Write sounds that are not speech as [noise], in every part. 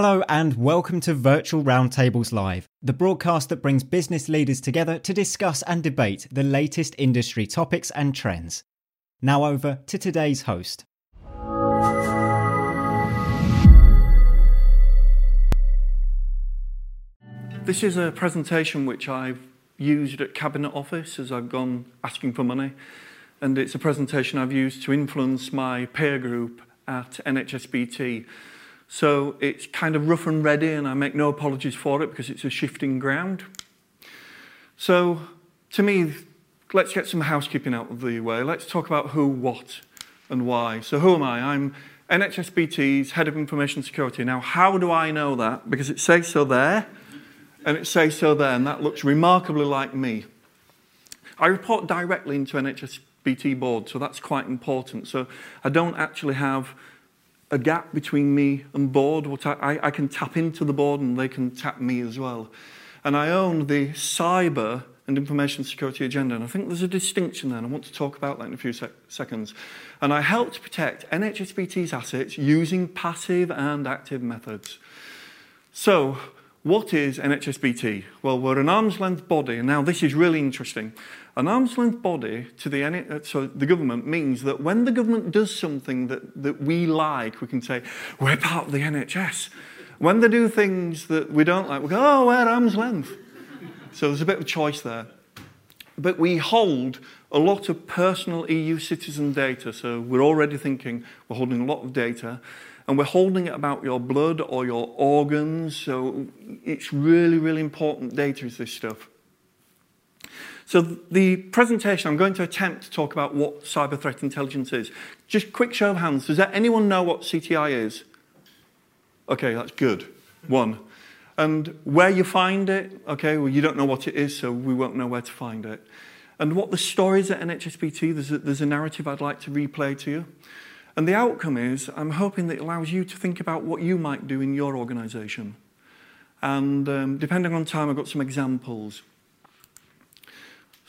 Hello and welcome to Virtual Roundtables Live, the broadcast that brings business leaders together to discuss and debate the latest industry topics and trends. Now over to today's host. This is a presentation which I've used at Cabinet Office as I've gone asking for money. And it's a presentation I've used to influence my peer group at NHSBT so it's kind of rough and ready, and I make no apologies for it because it's a shifting ground. So, to me, let's get some housekeeping out of the way. Let's talk about who, what, and why. So, who am I? I'm NHSBT's Head of Information Security. Now, how do I know that? Because it says so there, and it says so there, and that looks remarkably like me. I report directly into NHSBT board, so that's quite important. So, I don't actually have a gap between me and board. What I, I can tap into the board and they can tap me as well. And I own the cyber and information security agenda. And I think there's a distinction there, and I want to talk about that in a few sec- seconds. And I help to protect NHSBT's assets using passive and active methods. So, what is NHSBT? Well, we're an arm's length body, and now this is really interesting. An arm's length body to the, uh, so the government means that when the government does something that, that we like, we can say, we're part of the NHS. When they do things that we don't like, we go, oh, we're arm's length. So there's a bit of choice there. But we hold a lot of personal EU citizen data. So we're already thinking we're holding a lot of data and we're holding it about your blood or your organs. So it's really, really important data is this stuff. So the presentation, I'm going to attempt to talk about what cyber threat intelligence is. Just quick show of hands. Does anyone know what CTI is? Okay, that's good. One. And where you find it, okay, well, you don't know what it is, so we won't know where to find it. And what the story is at NHSBT, there's a, there's a narrative I'd like to replay to you. And the outcome is, I'm hoping that it allows you to think about what you might do in your organisation. And um, depending on time, I've got some examples.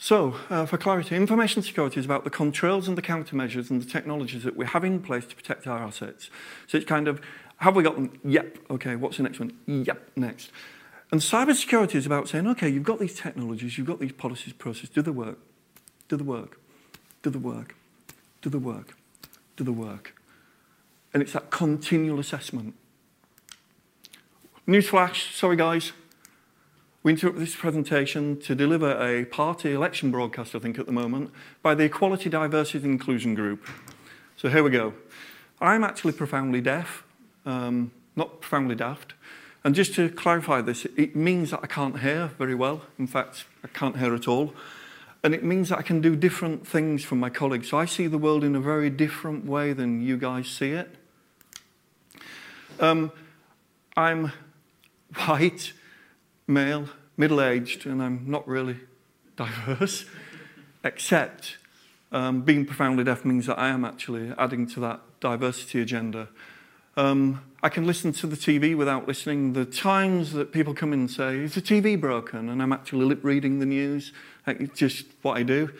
So, uh, for clarity, information security is about the controls and the countermeasures and the technologies that we have in place to protect our assets. So it's kind of, have we got them? Yep. Okay, what's the next one? Yep, next. And cybersecurity is about saying, okay, you've got these technologies, you've got these policies, processes, do the work, do the work, do the work, do the work, do the work. And it's that continual assessment. Newsflash, sorry guys, we interrupt this presentation to deliver a party election broadcast, I think, at the moment, by the Equality, Diversity and Inclusion Group. So here we go. I'm actually profoundly deaf, um, not profoundly daft. And just to clarify this, it means that I can't hear very well. In fact, I can't hear at all. And it means that I can do different things from my colleagues. So I see the world in a very different way than you guys see it. Um, I'm [laughs] white male, middle aged, and I'm not really [laughs] diverse, except um, being profoundly deaf means that I am actually adding to that diversity agenda. Um, I can listen to the TV without listening. The times that people come in and say, Is the TV broken? And I'm actually lip reading the news. It's just what I do.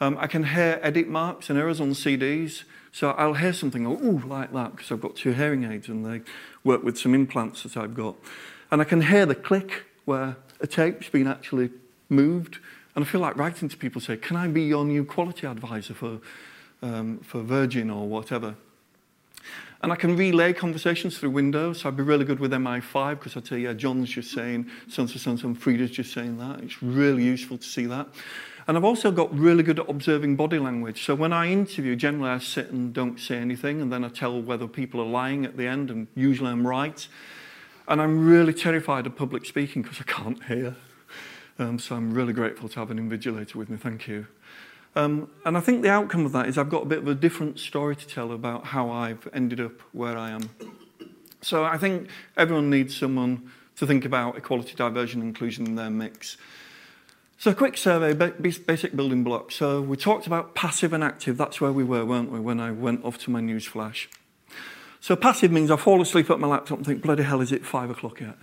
Um, I can hear edit marks and errors on CDs. So I'll hear something, oh, like that, because I've got two hearing aids and they work with some implants that I've got. And I can hear the click where a tape's been actually moved. And I feel like writing to people say, can I be your new quality advisor for, um, for Virgin or whatever? And I can relay conversations through Windows. So I'd be really good with MI5 because I'd say, yeah, John's just saying, so so so and Frida's just saying that. It's really useful to see that. And I've also got really good at observing body language. So when I interview, generally I sit and don't say anything, and then I tell whether people are lying at the end, and usually I'm right. And I'm really terrified of public speaking because I can't hear. Um, so I'm really grateful to have an invigilator with me. Thank you. Um, and I think the outcome of that is I've got a bit of a different story to tell about how I've ended up where I am. So I think everyone needs someone to think about equality, diversion, inclusion in their mix. So a quick survey, basic building blocks. So we talked about passive and active. That's where we were, weren't we, when I went off to my news flash. So passive means I fall asleep at my laptop and think, bloody hell, is it five o'clock yet?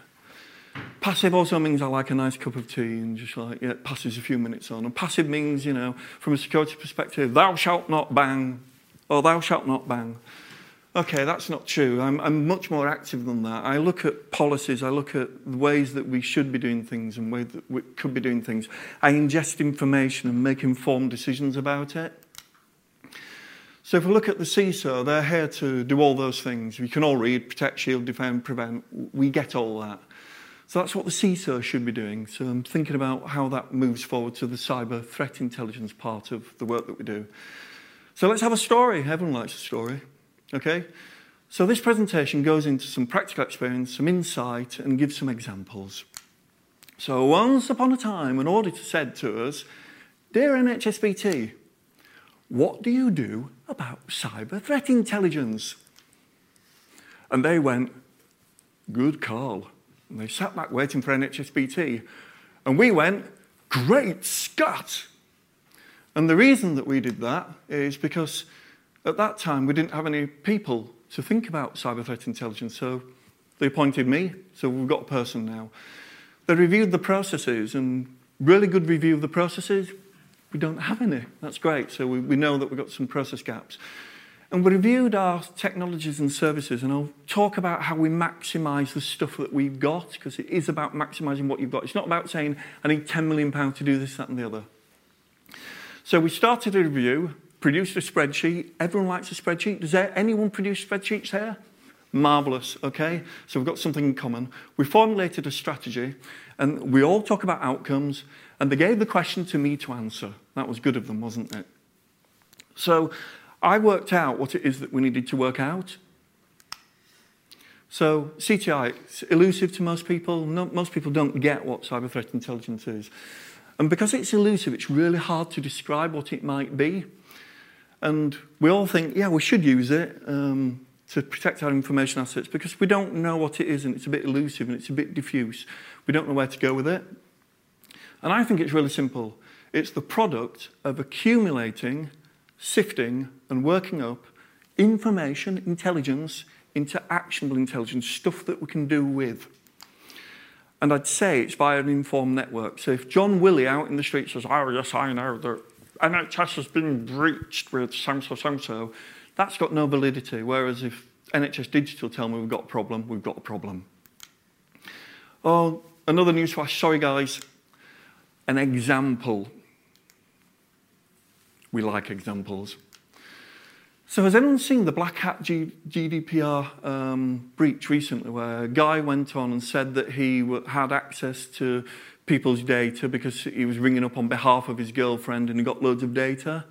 Passive also means I like a nice cup of tea and just like, yeah, passes a few minutes on. And passive means, you know, from a security perspective, thou shalt not bang, or thou shalt not bang. okay, that's not true. I'm, I'm much more active than that. I look at policies, I look at ways that we should be doing things and ways that we could be doing things. I ingest information and make informed decisions about it. So if we look at the CISO, they're here to do all those things. We can all read, protect, shield, defend, prevent. We get all that. So that's what the CISO should be doing. So I'm thinking about how that moves forward to the cyber threat intelligence part of the work that we do. So let's have a story. Everyone likes a story. Okay? So this presentation goes into some practical experience, some insight, and gives some examples. So once upon a time, an auditor said to us, Dear NHSBT, what do you do about cyber threat intelligence? And they went, Good call. And they sat back waiting for NHSBT. And we went, Great Scott! And the reason that we did that is because at that time, we didn't have any people to think about cyber threat intelligence, so they appointed me, so we've got a person now. They reviewed the processes, and really good review of the processes. We don't have any. That's great. So we, we know that we've got some process gaps. And we reviewed our technologies and services, and I'll talk about how we maximize the stuff that we've got, because it is about maximizing what you've got. It's not about saying, I need £10 million to do this, that, and the other. So we started a review, produced a spreadsheet. Everyone likes a spreadsheet. Does there, anyone produce spreadsheets here? Marvelous, okay? So we've got something in common. We formulated a strategy, and we all talk about outcomes, and they gave the question to me to answer. That was good of them, wasn't it? So I worked out what it is that we needed to work out. So CTI, it's elusive to most people. No, most people don't get what cyber threat intelligence is. And because it's elusive, it's really hard to describe what it might be. And we all think, yeah, we should use it um, to protect our information assets because we don't know what it is and it's a bit elusive and it's a bit diffuse. We don't know where to go with it. And I think it's really simple. It's the product of accumulating, sifting, and working up information, intelligence, into actionable intelligence, stuff that we can do with. And I'd say it's via an informed network. So if John Willie out in the street says, oh, yes, I know that NHS has been breached with so-so, so-so, that's got no validity. Whereas if NHS Digital tell me we've got a problem, we've got a problem. Oh, another news flash. Sorry, guys. An example. We like examples. So has anyone seen the Black Hat G GDPR um, breach recently where a guy went on and said that he had access to people's data because he was ringing up on behalf of his girlfriend and he got loads of data.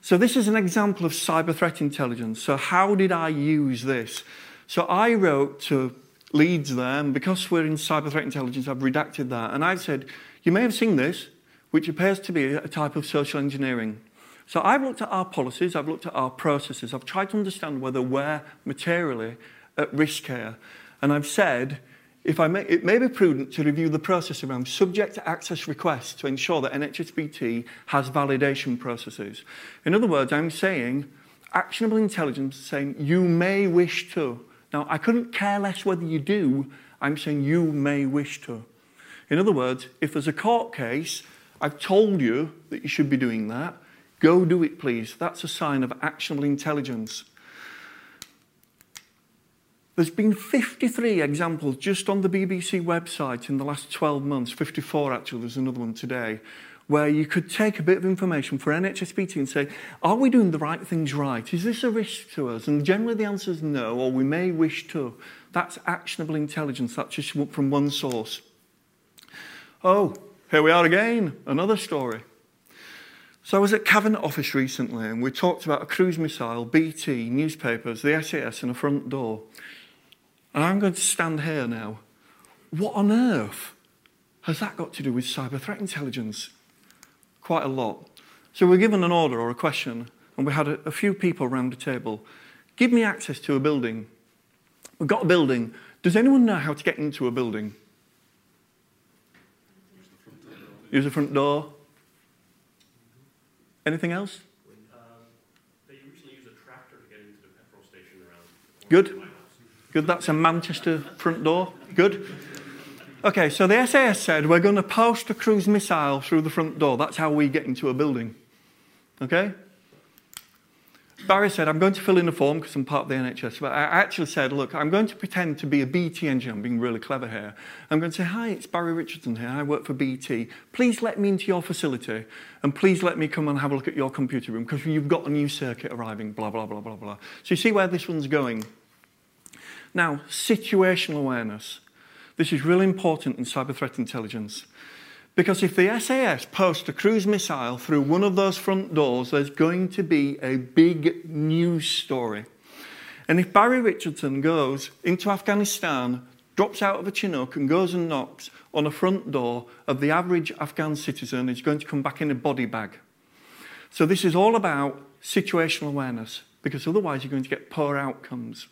So this is an example of cyber threat intelligence. So how did I use this? So I wrote to leads there, and because we're in cyber threat intelligence, I've redacted that. And I've said, you may have seen this, which appears to be a type of social engineering. So I've looked at our policies, I've looked at our processes, I've tried to understand whether we're materially at risk here. And I've said, if I may, it may be prudent to review the process around subject access requests to ensure that NHSBT has validation processes. In other words, I'm saying actionable intelligence saying you may wish to. Now, I couldn't care less whether you do, I'm saying you may wish to. In other words, if there's a court case, I've told you that you should be doing that. Go do it, please. That's a sign of actionable intelligence. There's been 53 examples just on the BBC website in the last 12 months, 54 actually, there's another one today, where you could take a bit of information for NHSBT and say, are we doing the right things right? Is this a risk to us? And generally the answer is no, or we may wish to. That's actionable intelligence. That's just from one source. Oh, here we are again, another story. So I was at Cabinet Office recently and we talked about a cruise missile, BT, newspapers, the SAS and a front door. And I'm going to stand here now. What on earth has that got to do with cyber threat intelligence? Quite a lot. So we're given an order or a question, and we had a, a few people around the table. Give me access to a building. We've got a building. Does anyone know how to get into a building? Use the front door. Anything else? Uh, they usually use a tractor to get into the petrol station around. Good. Good, that's a Manchester front door. Good. Okay, so the SAS said we're going to post a cruise missile through the front door. That's how we get into a building. Okay? Barry said, I'm going to fill in a form because I'm part of the NHS. But I actually said, look, I'm going to pretend to be a BT engineer. I'm being really clever here. I'm going to say, hi, it's Barry Richardson here. I work for BT. Please let me into your facility and please let me come and have a look at your computer room because you've got a new circuit arriving, blah, blah, blah, blah, blah. So you see where this one's going. Now, situational awareness. This is really important in cyber threat intelligence. Because if the SAS posts a cruise missile through one of those front doors, there's going to be a big news story. And if Barry Richardson goes into Afghanistan, drops out of a Chinook and goes and knocks on a front door of the average Afghan citizen, he's going to come back in a body bag. So this is all about situational awareness, because otherwise you're going to get poor outcomes.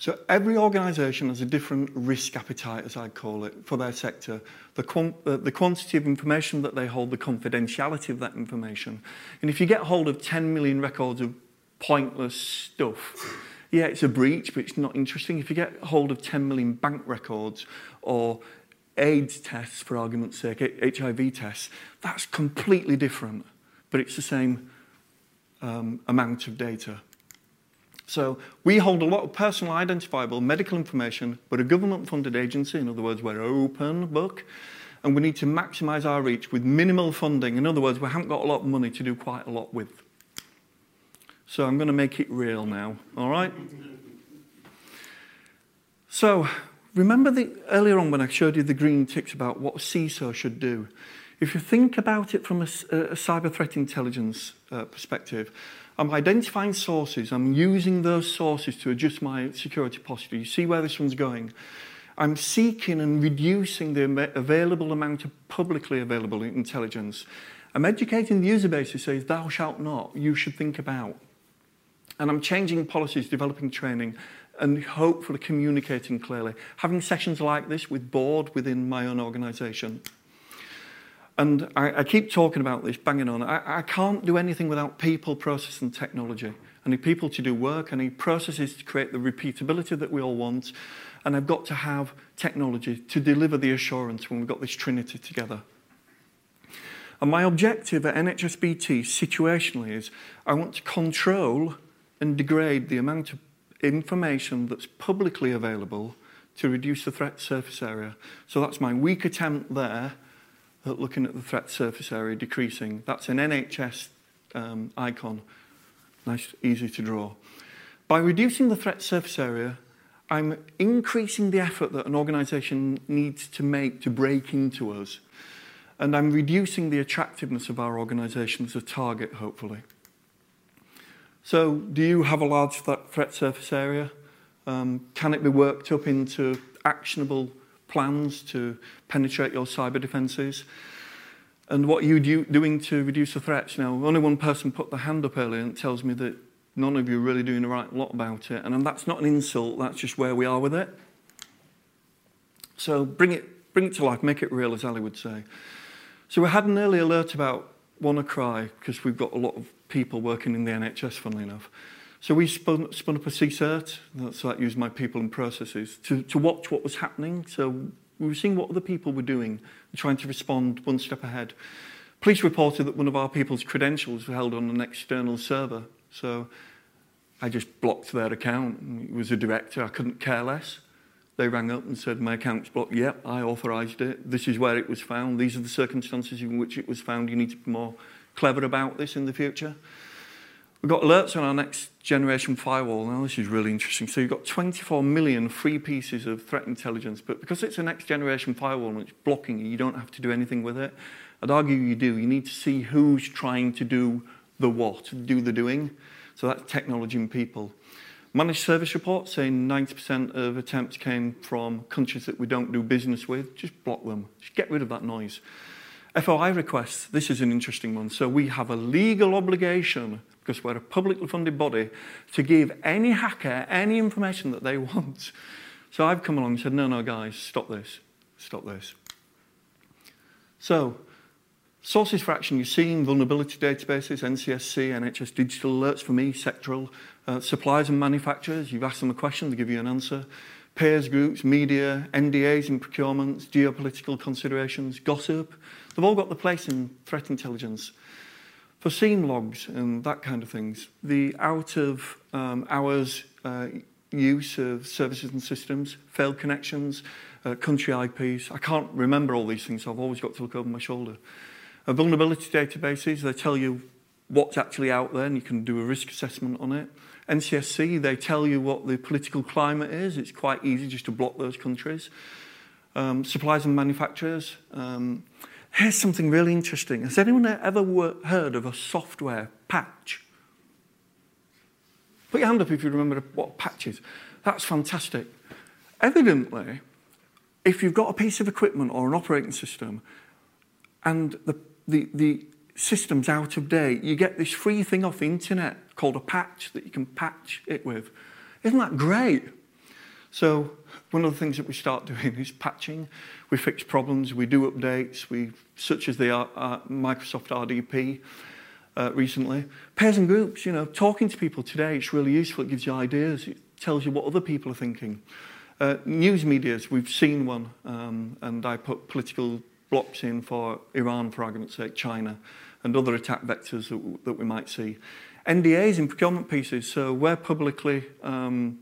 So every organisation has a different risk appetite, as I call it, for their sector. The, uh, the quantity of information that they hold, the confidentiality of that information. And if you get hold of 10 million records of pointless stuff, yeah, it's a breach, but it's not interesting. If you get hold of 10 million bank records or AIDS tests, for argument's sake, HIV tests, that's completely different, but it's the same um, amount of data. So we hold a lot of personal identifiable medical information. We're a government-funded agency. In other words, we're open book. And we need to maximise our reach with minimal funding. In other words, we haven't got a lot of money to do quite a lot with. So I'm going to make it real now, all right? So remember the, earlier on when I showed you the green ticks about what CISO should do? If you think about it from a, a cyber threat intelligence uh, perspective, I'm identifying sources. I'm using those sources to adjust my security posture. You see where this one's going? I'm seeking and reducing the available amount of publicly available intelligence. I'm educating the user base who says, thou shalt not, you should think about. And I'm changing policies, developing training, and hopefully communicating clearly. Having sessions like this with board within my own organisation. And I, I, keep talking about this, banging on. I, I, can't do anything without people, process, and technology. I need people to do work. I need processes to create the repeatability that we all want. And I've got to have technology to deliver the assurance when we've got this trinity together. And my objective at NHSBT situationally is I want to control and degrade the amount of information that's publicly available to reduce the threat surface area. So that's my weak attempt there looking at the threat surface area decreasing. That's an NHS um, icon, nice, easy to draw. By reducing the threat surface area, I'm increasing the effort that an organisation needs to make to break into us. And I'm reducing the attractiveness of our organisation as a target, hopefully. So, do you have a large threat surface area? Um, can it be worked up into actionable plans to penetrate your cyber defences? And what are you do, doing to reduce the threats? Now, only one person put their hand up earlier and tells me that none of you are really doing the right lot about it. And that's not an insult, that's just where we are with it. So bring it, bring it to life, make it real, as Ali would say. So we had an early alert about WannaCry, because we've got a lot of people working in the NHS, funnily enough. So we spun, spun up a CSIRT, so that used my people and processes, to, to watch what was happening. So we were seeing what other people were doing trying to respond one step ahead. Police reported that one of our people's credentials were held on an external server. So I just blocked their account. It was a director, I couldn't care less. They rang up and said, my account's blocked. Yep, I authorised it. This is where it was found. These are the circumstances in which it was found. You need to be more clever about this in the future. We've got alerts on our next generation firewall. Now, this is really interesting. So you've got 24 million free pieces of threat intelligence, but because it's a next generation firewall and it's blocking you, you don't have to do anything with it. I'd argue you do. You need to see who's trying to do the what, do the doing. So that's technology and people. Managed service reports saying 90% of attempts came from countries that we don't do business with. Just block them. Just get rid of that noise. FOI requests, this is an interesting one. So we have a legal obligation because we're a publicly funded body, to give any hacker any information that they [laughs] want. So I've come along and said, no, no, guys, stop this, stop this. So, sources for action, you've seen vulnerability databases, NCSC, NHS digital alerts for me, sectoral, uh, suppliers and manufacturers, you've asked them a question, they give you an answer. Peers groups, media, NDAs in procurements, geopolitical considerations, gossip, they've all got the place in threat intelligence. For SIEM logs and that kind of things, the out of um, hours uh, use of services and systems, failed connections, uh, country IPs. I can't remember all these things, so I've always got to look over my shoulder. Uh, vulnerability databases, they tell you what's actually out there and you can do a risk assessment on it. NCSC, they tell you what the political climate is. It's quite easy just to block those countries. Um, suppliers and manufacturers. Um, here's something really interesting. Has anyone ever heard of a software patch? Put your hand up if you remember what a patch is. That's fantastic. Evidently, if you've got a piece of equipment or an operating system and the, the, the system's out of date, you get this free thing off the internet called a patch that you can patch it with. Isn't that great? So one of the things that we start doing is patching. We fix problems, we do updates, we, such as the uh, uh Microsoft RDP uh, recently. Pairs and groups, you know, talking to people today, it's really useful. It gives you ideas. It tells you what other people are thinking. Uh, news medias, we've seen one, um, and I put political blocks in for Iran, for argument's sake, China, and other attack vectors that, that we might see. NDAs in procurement pieces, so we're publicly um,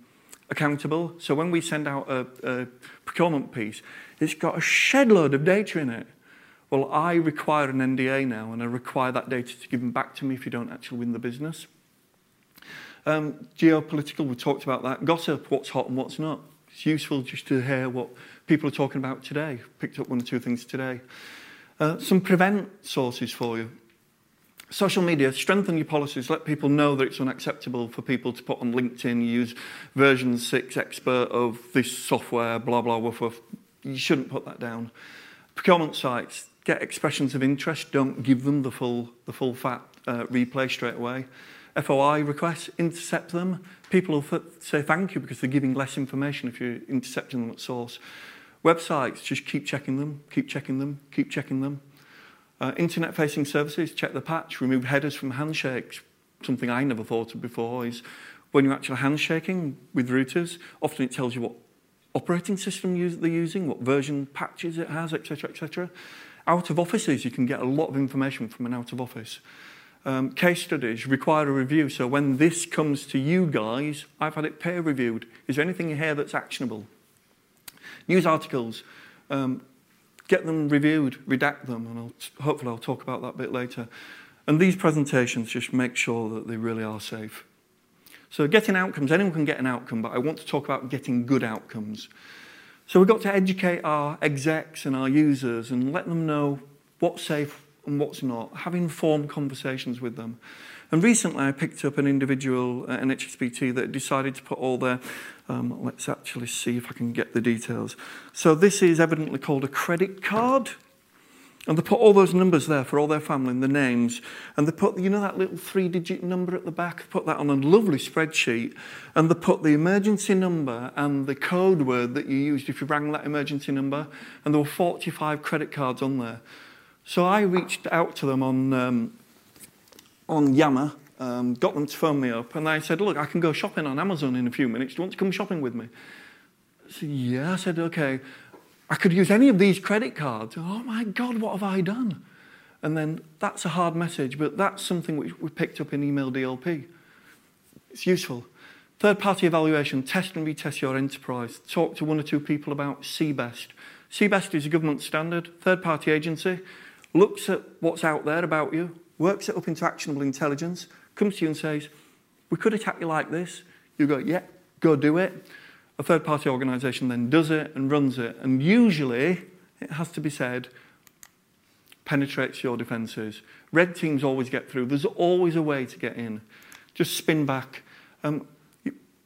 accountable. So when we send out a, a procurement piece, it's got a shed load of data in it. Well, I require an NDA now, and I require that data to be given back to me if you don't actually win the business. Um, geopolitical, we talked about that. Gossip, what's hot and what's not. It's useful just to hear what people are talking about today. Picked up one or two things today. Uh, some prevent sources for you. Social media, strengthen your policies. Let people know that it's unacceptable for people to put on LinkedIn, use version 6 expert of this software, blah, blah, woof, woof. You shouldn't put that down. Procurement sites, get expressions of interest. Don't give them the full, the full fat uh, replay straight away. FOI requests, intercept them. People will say thank you because they're giving less information if you're intercepting them at source. Websites, just keep checking them, keep checking them, keep checking them. Uh, internet facing services, check the patch, remove headers from handshakes. Something I never thought of before is when you're actually handshaking with routers, often it tells you what operating system they're using, what version patches it has, etc., etc. Out of offices, you can get a lot of information from an out of office. Um, case studies require a review, so when this comes to you guys, I've had it peer reviewed. Is there anything here that's actionable? News articles, um, get them reviewed, redact them, and I'll, hopefully I'll talk about that a bit later. And these presentations just make sure that they really are safe. So getting outcomes, anyone can get an outcome, but I want to talk about getting good outcomes. So we've got to educate our execs and our users and let them know what's safe and what's not, have informed conversations with them. And recently I picked up an individual at NHSBT that decided to put all their, um, let's actually see if I can get the details. So this is evidently called a credit card. And they put all those numbers there for all their family and the names. And they put, you know, that little three digit number at the back, put that on a lovely spreadsheet. And they put the emergency number and the code word that you used if you rang that emergency number. And there were 45 credit cards on there. So I reached out to them on, um, on Yammer, um, got them to phone me up. And I said, look, I can go shopping on Amazon in a few minutes. Do you want to come shopping with me? I said, yeah. I said, okay. I could use any of these credit cards. Oh my God, what have I done? And then that's a hard message, but that's something which we picked up in email DLP. It's useful. Third party evaluation, test and retest your enterprise. Talk to one or two people about CBEST. CBEST is a government standard, third party agency, looks at what's out there about you, works it up into actionable intelligence, comes to you and says, We could attack you like this. You go, Yeah, go do it. A third party organisation then does it and runs it. And usually, it has to be said, penetrates your defences. Red teams always get through. There's always a way to get in. Just spin back. Um,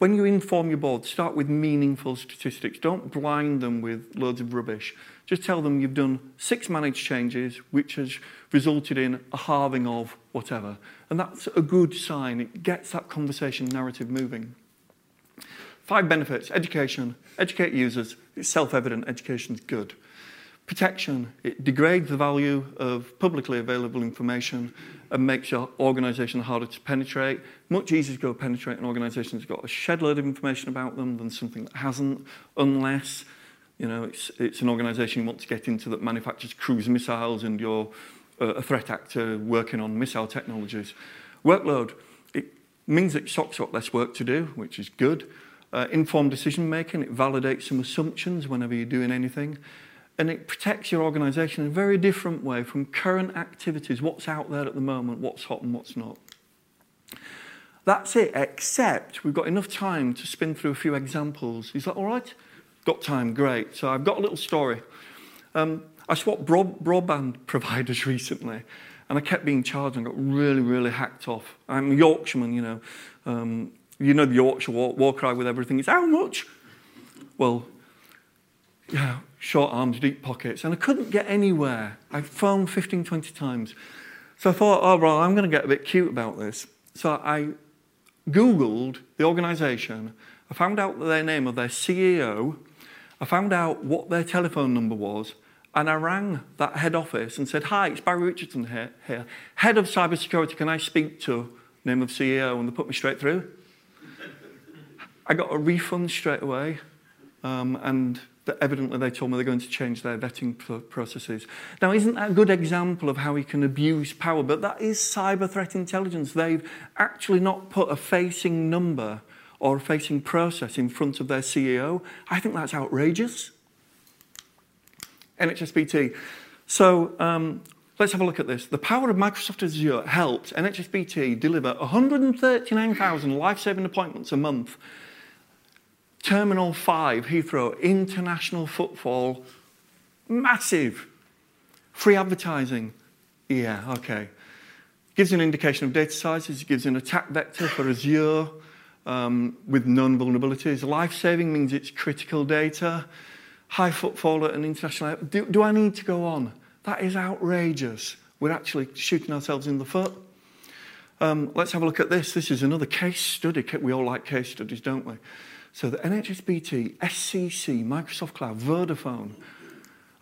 when you inform your board, start with meaningful statistics. Don't blind them with loads of rubbish. Just tell them you've done six managed changes, which has resulted in a halving of whatever. And that's a good sign. It gets that conversation narrative moving. Five benefits education, educate users. It's self evident education is good. Protection, it degrades the value of publicly available information and makes your organisation harder to penetrate. Much easier to go penetrate an organisation that's got a shed load of information about them than something that hasn't, unless you know, it's, it's an organisation you want to get into that manufactures cruise missiles and you're a threat actor working on missile technologies. Workload, it means that SOC's got less work to do, which is good. Uh, informed decision making, it validates some assumptions whenever you're doing anything. And it protects your organization in a very different way from current activities, what's out there at the moment, what's hot and what's not. That's it, except we've got enough time to spin through a few examples. Is that all right? Got time, great. So I've got a little story. Um, I swapped broad, broadband [laughs] providers recently, and I kept being charged and got really, really hacked off. I'm a Yorkshireman, you know. Um, you know the Yorkshire war, war cry with everything. It's how much? Well, yeah, short arms, deep pockets, and I couldn't get anywhere. I phoned 15, 20 times. So I thought, oh, well, I'm going to get a bit cute about this. So I Googled the organisation. I found out their name of their CEO. I found out what their telephone number was. And I rang that head office and said, Hi, it's Barry Richardson here, here. Head of cybersecurity, can I speak to name of CEO? And they put me straight through. [laughs] I got a refund straight away. Um, and evidently they told me they're going to change their vetting processes. Now, isn't that a good example of how we can abuse power? But that is cyber threat intelligence. They've actually not put a facing number or a facing process in front of their CEO. I think that's outrageous. NHSBT. So um, let's have a look at this. The power of Microsoft Azure helped NHSBT deliver 139,000 life-saving appointments a month. Terminal 5, Heathrow, international footfall, massive. Free advertising, yeah, okay. Gives an indication of data sizes, gives an attack vector for Azure um, with known vulnerabilities. Life-saving means it's critical data high footfall at an international. Do, do I need to go on? That is outrageous. We're actually shooting ourselves in the foot. Um, let's have a look at this. This is another case study. We all like case studies, don't we? So the NHSBT, SCC, Microsoft Cloud, Vodafone.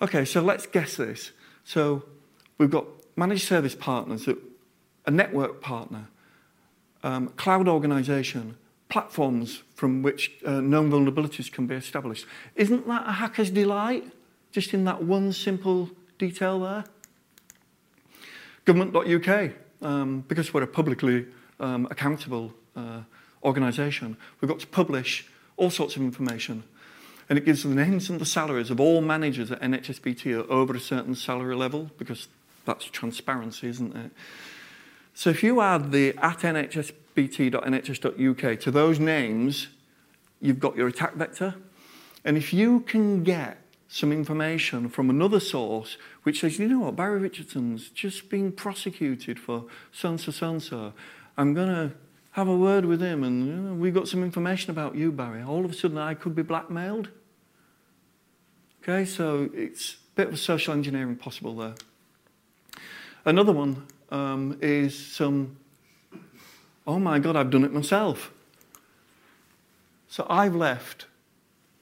Okay, so let's guess this. So we've got managed service partners, a network partner, um, cloud organization, platforms from which uh, known vulnerabilities can be established. Isn't that a hacker's delight? Just in that one simple detail there? Government.uk, um, because we're a publicly um, accountable uh, organisation, we've got to publish all sorts of information. And it gives the names and the salaries of all managers at NHSBT over a certain salary level, because that's transparency, isn't it? So if you add the at nhsbt.nhs.uk to those names, you've got your attack vector. And if you can get some information from another source which says, you know what, Barry Richardson's just being prosecuted for so and so, so and so, I'm going to have a word with him and you know, we've got some information about you, Barry. All of a sudden, I could be blackmailed. Okay, so it's a bit of social engineering possible there. Another one um, is some oh my God, I've done it myself. So I've left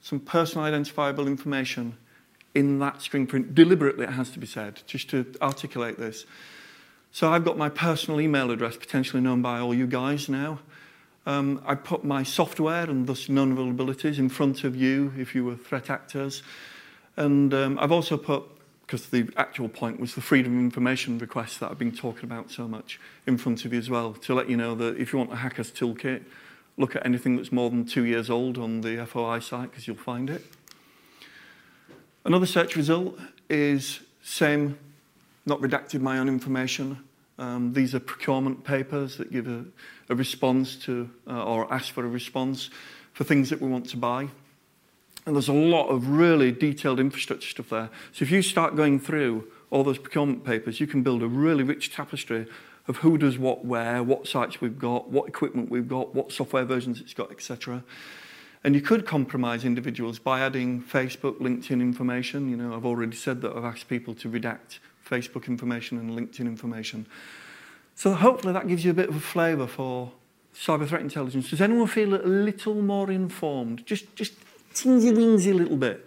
some personal identifiable information in that screen print. Deliberately, it has to be said, just to articulate this. So I've got my personal email address, potentially known by all you guys now. Um, I put my software and thus known vulnerabilities in front of you if you were threat actors. And um, I've also put because the actual point was the freedom of information request that I've been talking about so much in front of you as well, to let you know that if you want a hacker's toolkit, look at anything that's more than two years old on the FOI site because you'll find it. Another search result is same, not redacted my own information. Um, these are procurement papers that give a, a response to, uh, or ask for a response for things that we want to buy. And there's a lot of really detailed infrastructure stuff there. So if you start going through all those procurement papers, you can build a really rich tapestry of who does what where, what sites we've got, what equipment we've got, what software versions it's got, etc. And you could compromise individuals by adding Facebook, LinkedIn information. You know, I've already said that I've asked people to redact Facebook information and LinkedIn information. So hopefully that gives you a bit of a flavour for cyber threat intelligence. Does anyone feel a little more informed? Just, just teensy a little bit.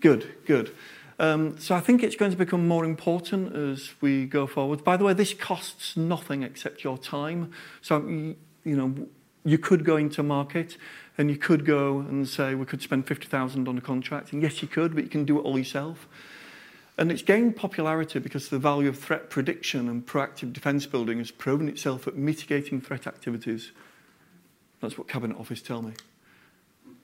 Good, good. Um, so I think it's going to become more important as we go forward. By the way, this costs nothing except your time. So, you know, you could go into market and you could go and say we could spend 50,000 on a contract. And yes, you could, but you can do it all yourself. And it's gained popularity because the value of threat prediction and proactive defence building has proven itself at mitigating threat activities. That's what Cabinet Office tell me.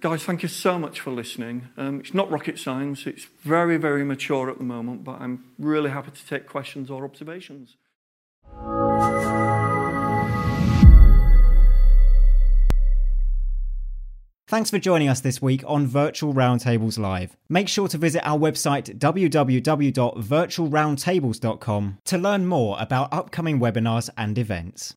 Guys, thank you so much for listening. Um, it's not rocket science, it's very, very mature at the moment, but I'm really happy to take questions or observations. Thanks for joining us this week on Virtual Roundtables Live. Make sure to visit our website www.virtualroundtables.com to learn more about upcoming webinars and events.